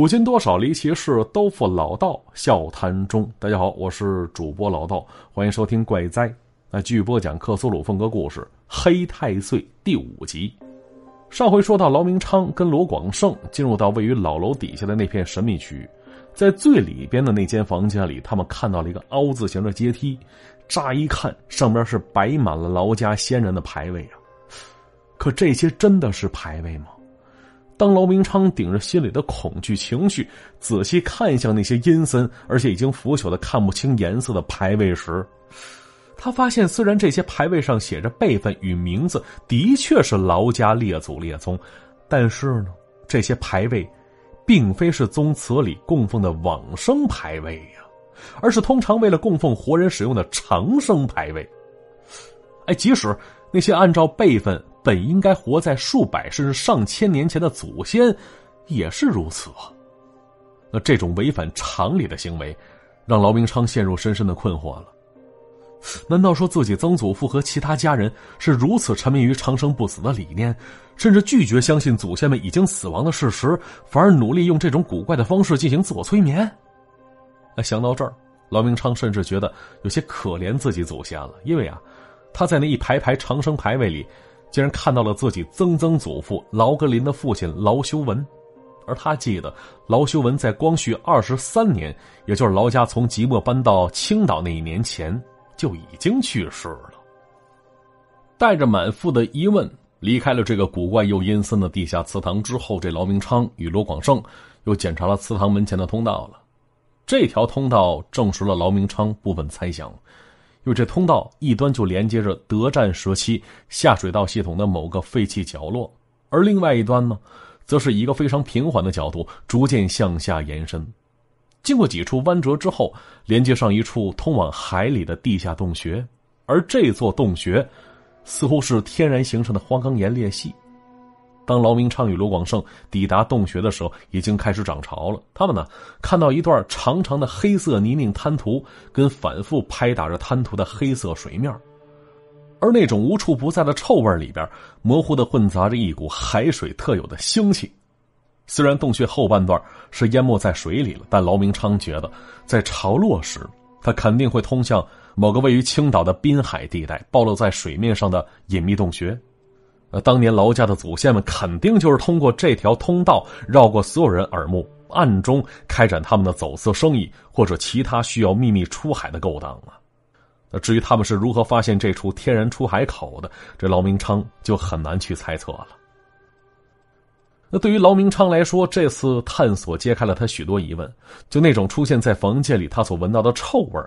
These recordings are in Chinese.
古今多少离奇事，都付老道笑谈中。大家好，我是主播老道，欢迎收听《怪哉》。那继续播讲克苏鲁风格故事《黑太岁》第五集。上回说到，劳明昌跟罗广胜进入到位于老楼底下的那片神秘区域，在最里边的那间房间里，他们看到了一个凹字形的阶梯。乍一看，上边是摆满了劳家先人的牌位啊。可这些真的是牌位吗？当劳明昌顶着心里的恐惧情绪，仔细看向那些阴森而且已经腐朽的看不清颜色的牌位时，他发现，虽然这些牌位上写着辈分与名字，的确是劳家列祖列宗，但是呢，这些牌位，并非是宗祠里供奉的往生牌位呀，而是通常为了供奉活人使用的长生牌位。哎，即使那些按照辈分。本应该活在数百甚至上千年前的祖先，也是如此啊。那这种违反常理的行为，让劳明昌陷入深深的困惑了。难道说自己曾祖父和其他家人是如此沉迷于长生不死的理念，甚至拒绝相信祖先们已经死亡的事实，反而努力用这种古怪的方式进行自我催眠？那想到这儿，劳明昌甚至觉得有些可怜自己祖先了，因为啊，他在那一排排长生牌位里。竟然看到了自己曾曾祖父劳格林的父亲劳修文，而他记得劳修文在光绪二十三年，也就是劳家从即墨搬到青岛那一年前就已经去世了。带着满腹的疑问离开了这个古怪又阴森的地下祠堂之后，这劳明昌与罗广胜又检查了祠堂门前的通道了。这条通道证实了劳明昌部分猜想。因为这通道一端就连接着德战时期下水道系统的某个废弃角落，而另外一端呢，则是一个非常平缓的角度逐渐向下延伸。经过几处弯折之后，连接上一处通往海里的地下洞穴，而这座洞穴似乎是天然形成的花岗岩裂隙。当劳明昌与罗广胜抵达洞穴的时候，已经开始涨潮了。他们呢，看到一段长长的黑色泥泞滩涂，跟反复拍打着滩涂的黑色水面，而那种无处不在的臭味里边，模糊的混杂着一股海水特有的腥气。虽然洞穴后半段是淹没在水里了，但劳明昌觉得，在潮落时，它肯定会通向某个位于青岛的滨海地带、暴露在水面上的隐秘洞穴。呃，当年劳家的祖先们肯定就是通过这条通道绕过所有人耳目，暗中开展他们的走私生意或者其他需要秘密出海的勾当啊。那至于他们是如何发现这处天然出海口的，这劳明昌就很难去猜测了。那对于劳明昌来说，这次探索揭开了他许多疑问。就那种出现在房间里他所闻到的臭味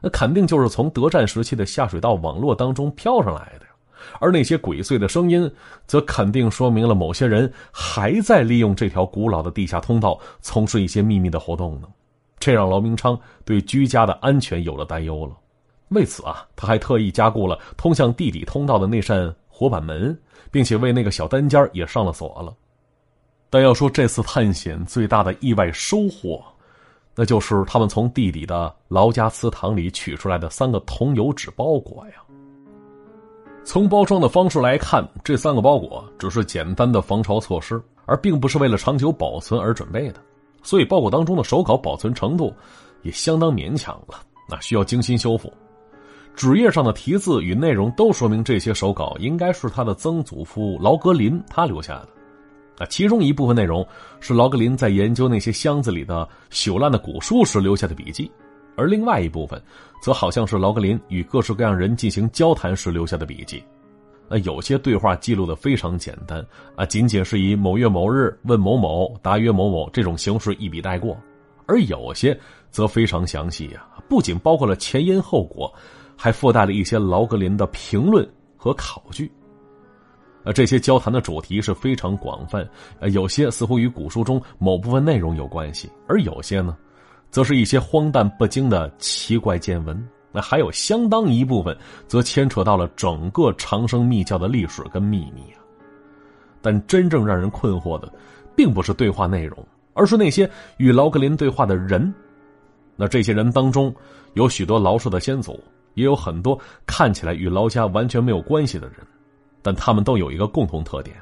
那肯定就是从德战时期的下水道网络当中飘上来的。而那些鬼祟的声音，则肯定说明了某些人还在利用这条古老的地下通道从事一些秘密的活动呢。这让劳明昌对居家的安全有了担忧了。为此啊，他还特意加固了通向地底通道的那扇活板门，并且为那个小单间也上了锁了。但要说这次探险最大的意外收获，那就是他们从地底的劳家祠堂里取出来的三个铜油纸包裹呀。从包装的方式来看，这三个包裹只是简单的防潮措施，而并不是为了长久保存而准备的，所以包裹当中的手稿保存程度也相当勉强了，那需要精心修复。纸页上的题字与内容都说明这些手稿应该是他的曾祖父劳格林他留下的。那其中一部分内容是劳格林在研究那些箱子里的朽烂的古书时留下的笔记。而另外一部分，则好像是劳格林与各式各样人进行交谈时留下的笔记。那有些对话记录的非常简单啊，仅仅是以某月某日问某某，答曰某某这种形式一笔带过；而有些则非常详细呀，不仅包括了前因后果，还附带了一些劳格林的评论和考据。呃，这些交谈的主题是非常广泛，呃，有些似乎与古书中某部分内容有关系，而有些呢。则是一些荒诞不经的奇怪见闻，那还有相当一部分则牵扯到了整个长生密教的历史跟秘密啊。但真正让人困惑的，并不是对话内容，而是那些与劳格林对话的人。那这些人当中，有许多劳氏的先祖，也有很多看起来与劳家完全没有关系的人，但他们都有一个共同特点，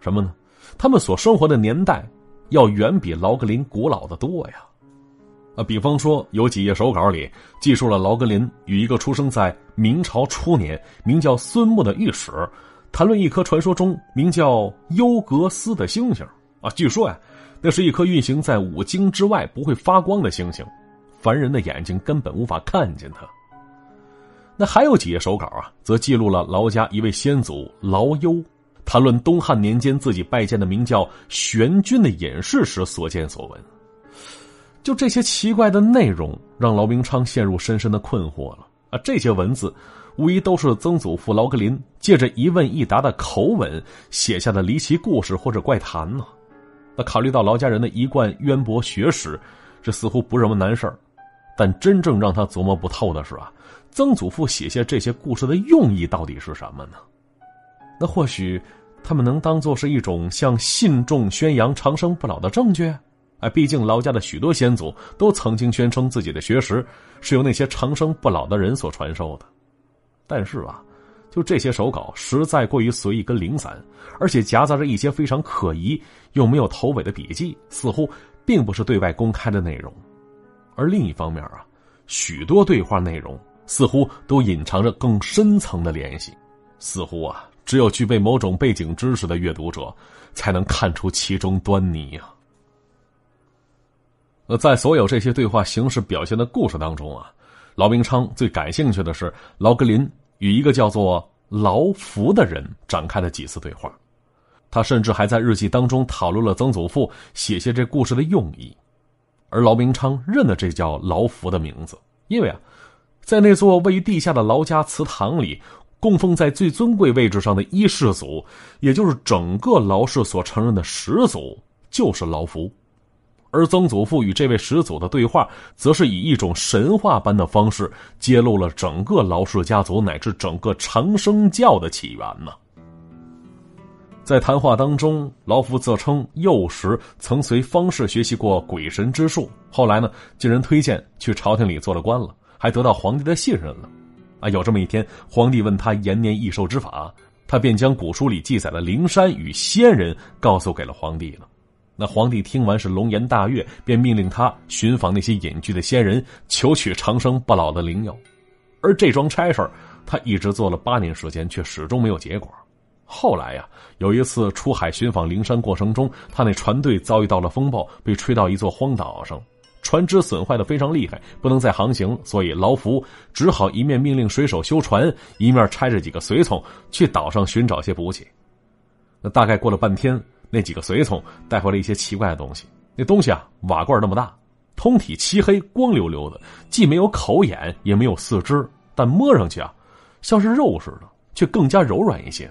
什么呢？他们所生活的年代。要远比劳格林古老的多呀。啊，比方说有几页手稿里记述了劳格林与一个出生在明朝初年、名叫孙木的御史，谈论一颗传说中名叫优格斯的星星。啊，据说呀，那是一颗运行在五经之外、不会发光的星星，凡人的眼睛根本无法看见它。那还有几页手稿啊，则记录了劳家一位先祖劳优，谈论东汉年间自己拜见的名叫玄君的隐士时所见所闻。就这些奇怪的内容，让劳明昌陷入深深的困惑了啊！这些文字，无疑都是曾祖父劳格林借着一问一答的口吻写下的离奇故事或者怪谈呢。那考虑到劳家人的一贯渊博学识，这似乎不是什么难事儿。但真正让他琢磨不透的是啊，曾祖父写下这些故事的用意到底是什么呢？那或许，他们能当做是一种向信众宣扬长生不老的证据？哎，毕竟劳家的许多先祖都曾经宣称自己的学识是由那些长生不老的人所传授的，但是啊，就这些手稿实在过于随意跟零散，而且夹杂着一些非常可疑又没有头尾的笔记，似乎并不是对外公开的内容。而另一方面啊，许多对话内容似乎都隐藏着更深层的联系，似乎啊，只有具备某种背景知识的阅读者才能看出其中端倪啊。在所有这些对话形式表现的故事当中啊，劳明昌最感兴趣的是劳格林与一个叫做劳福的人展开的几次对话。他甚至还在日记当中讨论了曾祖父写下这故事的用意。而劳明昌认了这叫劳福的名字，因为啊，在那座位于地下的劳家祠堂里，供奉在最尊贵位置上的一世祖，也就是整个劳氏所承认的始祖，就是劳福。而曾祖父与这位始祖的对话，则是以一种神话般的方式揭露了整个劳氏家族乃至整个长生教的起源呢。在谈话当中，劳福自称幼时曾随方士学习过鬼神之术，后来呢，经人推荐去朝廷里做了官了，还得到皇帝的信任了。啊，有这么一天，皇帝问他延年益寿之法，他便将古书里记载的灵山与仙人告诉给了皇帝了。那皇帝听完是龙颜大悦，便命令他寻访那些隐居的仙人，求取长生不老的灵药。而这桩差事他一直做了八年时间，却始终没有结果。后来呀，有一次出海寻访灵山过程中，他那船队遭遇到了风暴，被吹到一座荒岛上，船只损坏的非常厉害，不能再航行，所以劳福只好一面命令水手修船，一面差着几个随从去岛上寻找些补给。那大概过了半天。那几个随从带回了一些奇怪的东西。那东西啊，瓦罐那么大，通体漆黑，光溜溜的，既没有口眼，也没有四肢，但摸上去啊，像是肉似的，却更加柔软一些。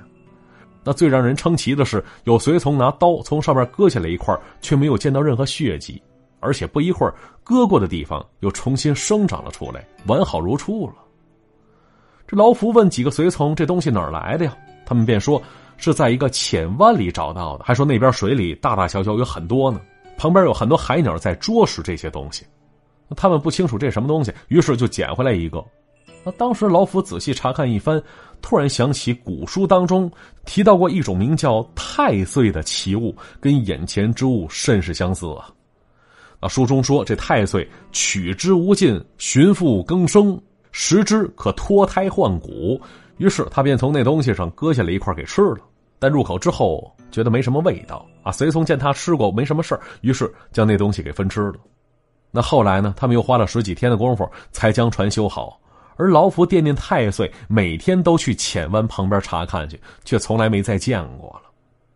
那最让人称奇的是，有随从拿刀从上面割下来一块，却没有见到任何血迹，而且不一会儿，割过的地方又重新生长了出来，完好如初了。这老福问几个随从：“这东西哪儿来的呀？”他们便说。是在一个浅湾里找到的，还说那边水里大大小小有很多呢，旁边有很多海鸟在啄食这些东西。他们不清楚这什么东西，于是就捡回来一个。那当时老夫仔细查看一番，突然想起古书当中提到过一种名叫太岁的奇物，跟眼前之物甚是相似啊。啊，书中说这太岁取之无尽，寻复更生，食之可脱胎换骨。于是他便从那东西上割下来一块给吃了。但入口之后觉得没什么味道啊！随从见他吃过没什么事于是将那东西给分吃了。那后来呢？他们又花了十几天的功夫才将船修好。而劳福惦念太岁，每天都去浅湾旁边查看去，却从来没再见过了。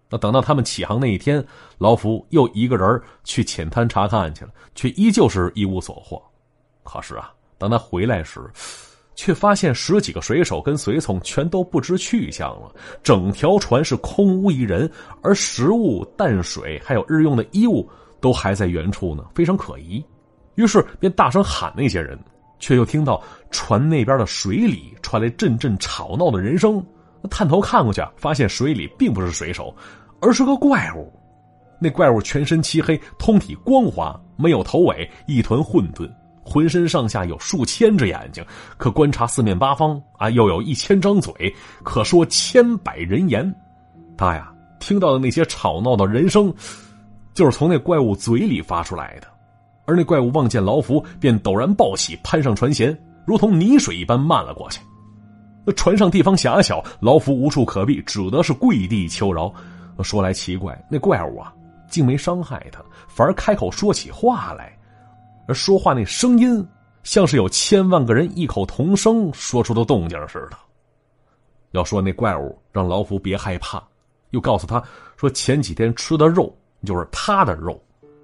那等到他们起航那一天，劳福又一个人去浅滩查看去了，却依旧是一无所获。可是啊，当他回来时，却发现十几个水手跟随从全都不知去向了，整条船是空无一人，而食物、淡水还有日用的衣物都还在原处呢，非常可疑。于是便大声喊那些人，却又听到船那边的水里传来阵阵吵闹的人声。探头看过去，发现水里并不是水手，而是个怪物。那怪物全身漆黑，通体光滑，没有头尾，一团混沌。浑身上下有数千只眼睛，可观察四面八方啊！又有一千张嘴，可说千百人言。他呀，听到的那些吵闹的人声，就是从那怪物嘴里发出来的。而那怪物望见老福，便陡然暴起，攀上船舷，如同泥水一般漫了过去。那船上地方狭小，老福无处可避，只得是跪地求饶。说来奇怪，那怪物啊，竟没伤害他，反而开口说起话来，而说话那声音，像是有千万个人异口同声说出的动静似的。要说那怪物让老虎别害怕，又告诉他说前几天吃的肉就是他的肉，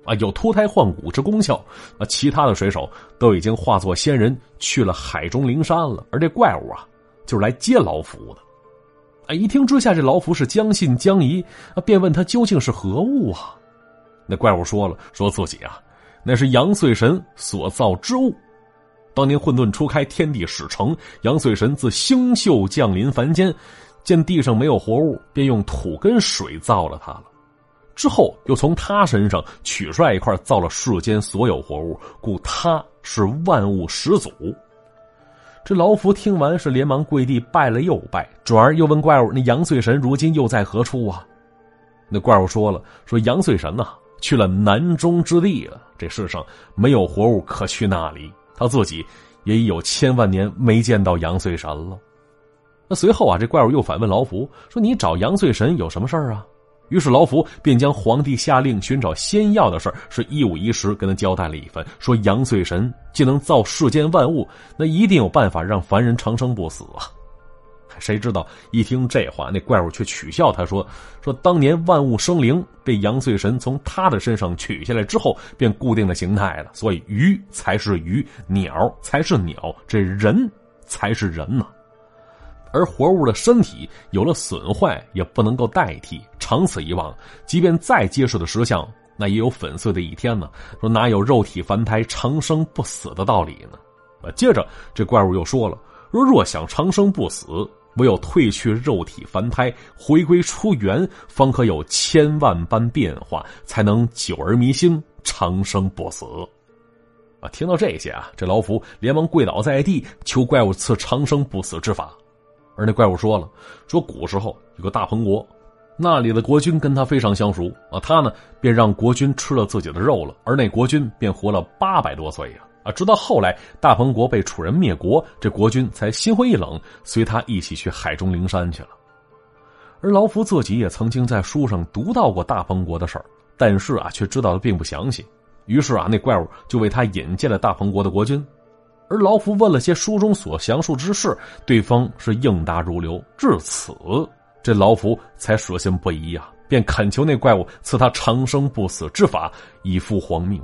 啊，有脱胎换骨之功效，啊，其他的水手都已经化作仙人去了海中灵山了，而这怪物啊，就是来接老虎的。啊，一听之下，这老虎是将信将疑，啊，便问他究竟是何物啊？那怪物说了，说自己啊，那是杨岁神所造之物。当年混沌初开，天地始成，杨岁神自星宿降临凡间，见地上没有活物，便用土跟水造了他了。之后又从他身上取出来一块，造了世间所有活物，故他是万物始祖。这老福听完是连忙跪地拜了又拜，转而又问怪物：“那杨岁神如今又在何处啊？”那怪物说了：“说杨岁神呐，去了南中之地了。这世上没有活物可去那里。”他自己也已有千万年没见到杨岁神了。那随后啊，这怪物又反问老福说：“你找杨岁神有什么事儿啊？”于是老福便将皇帝下令寻找仙药的事儿是一五一十跟他交代了一番，说杨岁神既能造世间万物，那一定有办法让凡人长生不死啊。谁知道一听这话，那怪物却取笑他说：“说当年万物生灵被杨岁神从他的身上取下来之后，便固定了形态了。所以鱼才是鱼，鸟才是鸟，这人才是人呢。而活物的身体有了损坏，也不能够代替。长此以往，即便再结实的石像，那也有粉碎的一天呢。说哪有肉体凡胎长生不死的道理呢？啊，接着这怪物又说了：说若想长生不死。”唯有褪去肉体凡胎，回归初源，方可有千万般变化，才能久而弥新，长生不死。啊！听到这些啊，这老虎连忙跪倒在地，求怪物赐长生不死之法。而那怪物说了：“说古时候有个大鹏国，那里的国君跟他非常相熟啊，他呢便让国君吃了自己的肉了，而那国君便活了八百多岁呀。”啊，啊直到后来大鹏国被楚人灭国，这国君才心灰意冷，随他一起去海中灵山去了。而老夫自己也曾经在书上读到过大鹏国的事儿，但是啊，却知道的并不详细。于是啊，那怪物就为他引荐了大鹏国的国君。而老夫问了些书中所详述之事，对方是应答如流。至此，这老夫才舍心不疑啊，便恳求那怪物赐他长生不死之法，以复皇命。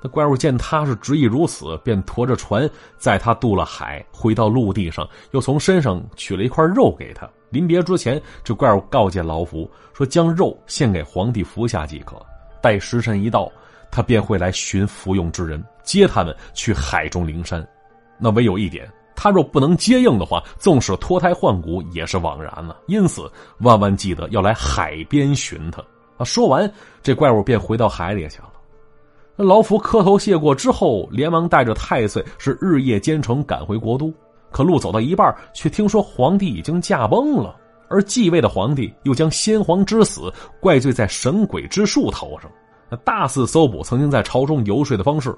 那怪物见他是执意如此，便驮着船载他渡了海，回到陆地上，又从身上取了一块肉给他。临别之前，这怪物告诫老虎说：“将肉献给皇帝服下即可。待时辰一到，他便会来寻服用之人，接他们去海中灵山。那唯有一点，他若不能接应的话，纵使脱胎换骨也是枉然了。因此，万万记得要来海边寻他。”啊！说完，这怪物便回到海里去了。那老夫磕头谢过之后，连忙带着太岁是日夜兼程赶回国都。可路走到一半，却听说皇帝已经驾崩了，而继位的皇帝又将先皇之死怪罪在神鬼之术头上，大肆搜捕曾经在朝中游说的方式。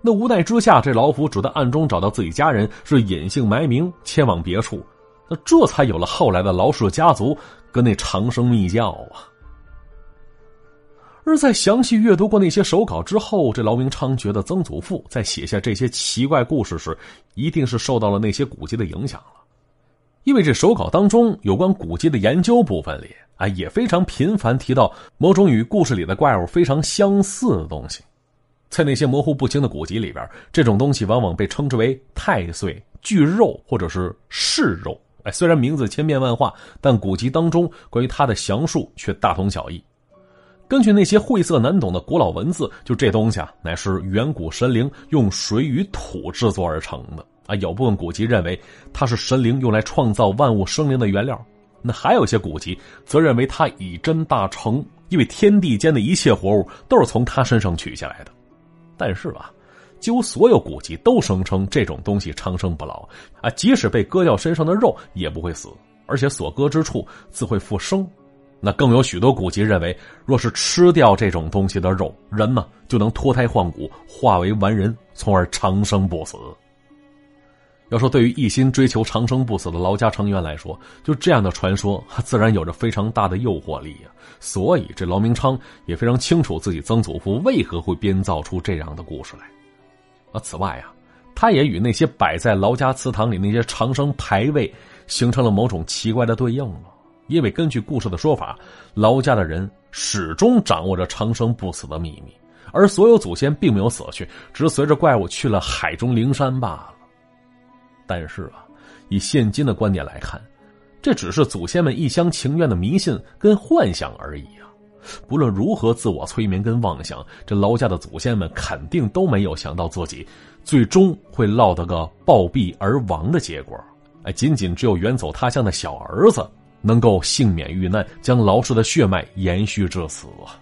那无奈之下，这老夫只得暗中找到自己家人，是隐姓埋名迁往别处。那这才有了后来的劳氏家族跟那长生密教啊。而在详细阅读过那些手稿之后，这劳明昌觉得曾祖父在写下这些奇怪故事时，一定是受到了那些古籍的影响了。因为这手稿当中有关古籍的研究部分里啊，也非常频繁提到某种与故事里的怪物非常相似的东西。在那些模糊不清的古籍里边，这种东西往往被称之为太岁、巨肉或者是噬肉。哎，虽然名字千变万化，但古籍当中关于它的详述却大同小异。根据那些晦涩难懂的古老文字，就这东西啊，乃是远古神灵用水与土制作而成的啊。有部分古籍认为它是神灵用来创造万物生灵的原料，那还有些古籍则认为它以真大成，因为天地间的一切活物都是从它身上取下来的。但是吧，几乎所有古籍都声称这种东西长生不老啊，即使被割掉身上的肉也不会死，而且所割之处自会复生。那更有许多古籍认为，若是吃掉这种东西的肉，人呢就能脱胎换骨，化为完人，从而长生不死。要说对于一心追求长生不死的劳家成员来说，就这样的传说，自然有着非常大的诱惑力呀。所以这劳明昌也非常清楚自己曾祖父为何会编造出这样的故事来。啊，此外啊，他也与那些摆在劳家祠堂里那些长生牌位形成了某种奇怪的对应了。因为根据故事的说法，劳家的人始终掌握着长生不死的秘密，而所有祖先并没有死去，只是随着怪物去了海中灵山罢了。但是啊，以现今的观点来看，这只是祖先们一厢情愿的迷信跟幻想而已啊！不论如何自我催眠跟妄想，这劳家的祖先们肯定都没有想到自己最终会落得个暴毙而亡的结果。哎，仅仅只有远走他乡的小儿子。能够幸免遇难，将劳氏的血脉延续至死啊！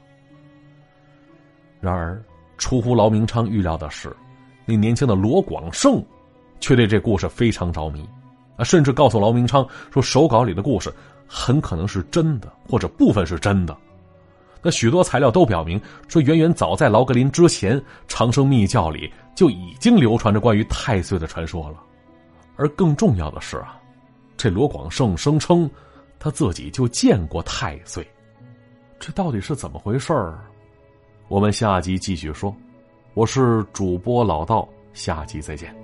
然而，出乎劳明昌预料的是，那年轻的罗广胜却对这故事非常着迷啊，甚至告诉劳明昌说，手稿里的故事很可能是真的，或者部分是真的。那许多材料都表明，说远远早在劳格林之前，长生密教里就已经流传着关于太岁的传说了。而更重要的是啊，这罗广胜声称。他自己就见过太岁，这到底是怎么回事儿？我们下集继续说。我是主播老道，下集再见。